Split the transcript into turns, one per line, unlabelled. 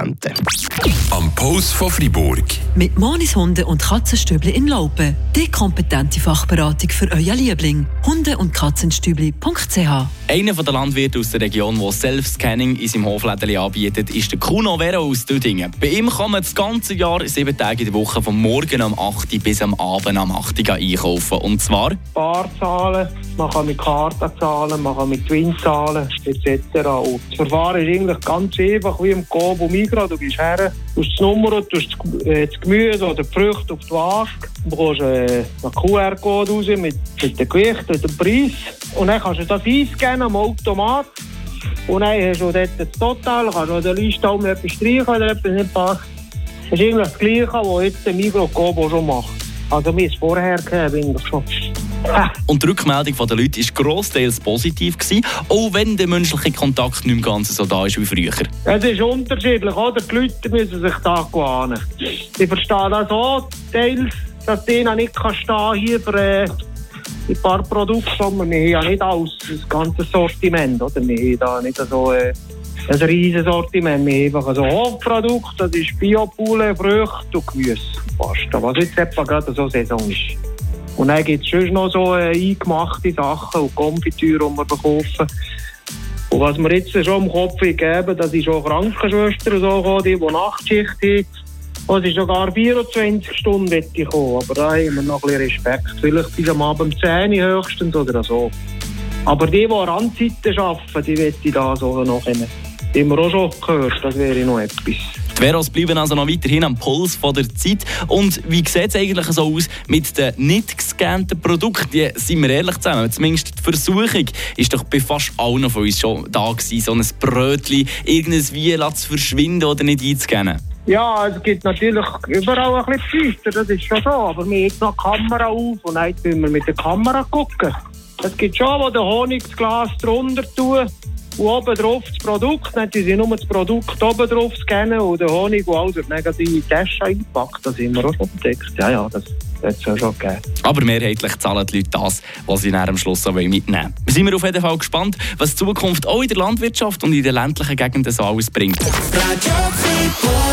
Ente.
Am Post von Fribourg.
Mit Monis Hunde und Katzenstübli in Laupen. Die kompetente Fachberatung für euer Liebling. Hunde- und Katzenstübli.ch
Einer der Landwirte aus der Region, der Self-Scanning in seinem Hofläden anbietet, ist der Kuno Vero aus Düdingen. Bei ihm kann man das ganze Jahr, sieben Tage in der Woche, vom Morgen am 8 Uhr bis am Abend am 8 Uhr einkaufen. Und zwar
Barzahlen, man kann mit Karten zahlen, man kann mit Twin zahlen, etc. Und das Verfahren ist eigentlich ganz einfach, wie im Coop und Migros. Du gehst her, tust das Nummer, tust das, äh, das Gemüse oder die Früchte auf die Waage, du bekommst äh, einen QR-Code raus mit, mit dem Gewicht, mit dem Preis. Und dann kannst du das einscannen am Automat. Und dann hast du dort das Total, kannst du an der Liste mal etwas streichen, wenn etwas nicht passt. Das ist eigentlich das Gleiche, was jetzt der auch schon macht. Also mir ist vorher gegeben, schon.
Und die Rückmeldung der Leute war grossteils positiv, gewesen, auch wenn der menschliche Kontakt nicht mehr ganz so da ist wie früher.
Es ist unterschiedlich, oder? Die Leute müssen sich da gewöhnen. Ich verstehe das auch, teils, dass denen nicht kann stehen hier für äh, ein paar Produkte, sondern wir haben ja nicht alles, das ganze Sortiment, oder? Wir haben da nicht so äh, ein riesiges Sortiment, wir haben einfach so Hofprodukte, das ist Biopule, Früchte und Gemüse, Pasta, was jetzt etwa gerade so Saison ist. Und dann gibt es schon noch so äh, eingemachte Sachen und Konfitüre, die wir verkaufen. Und was wir jetzt schon im Kopf geben, das ist auch Krankenschwestern so die, die Nachtschicht haben. Und es ist sogar 24 Stunden wette ich kommen. Aber da haben wir noch ein bisschen Respekt. Vielleicht bis am Abend 10 Uhr höchstens oder so. Aber die, die Randzeiten arbeiten, die wette ich da so noch hin. Die haben wir auch schon gehört, das wäre noch etwas.
Die Veros bleiben also noch weiterhin am Puls der Zeit. Und wie sieht es eigentlich so aus mit den nicht gescannten Produkten? Die, sind wir ehrlich zusammen, zumindest die Versuchung ist doch bei fast allen von uns schon da gewesen, so ein Brötchen, irgendein Wie zu verschwinden oder nicht einzuscannen.
Ja, es gibt natürlich überall ein bisschen Pfister, das ist schon so. Aber wir haben noch die Kamera auf und dann müssen wir mit der Kamera gucken. Es gibt schon, wo der Honig das Glas drunter tun und oben drauf das Produkt. Dann sie nur das Produkt oben drauf scannen und den Honig und alles negative Tasche einpackt. Das haben wir auch schon entdeckt. Ja, ja, das hat es ja schon gegeben.
Aber mehrheitlich zahlen die Leute das, was sie am Schluss auch mitnehmen wollen. Wir sind auf jeden Fall gespannt, was die Zukunft auch in der Landwirtschaft und in den ländlichen Gegenden so alles bringt.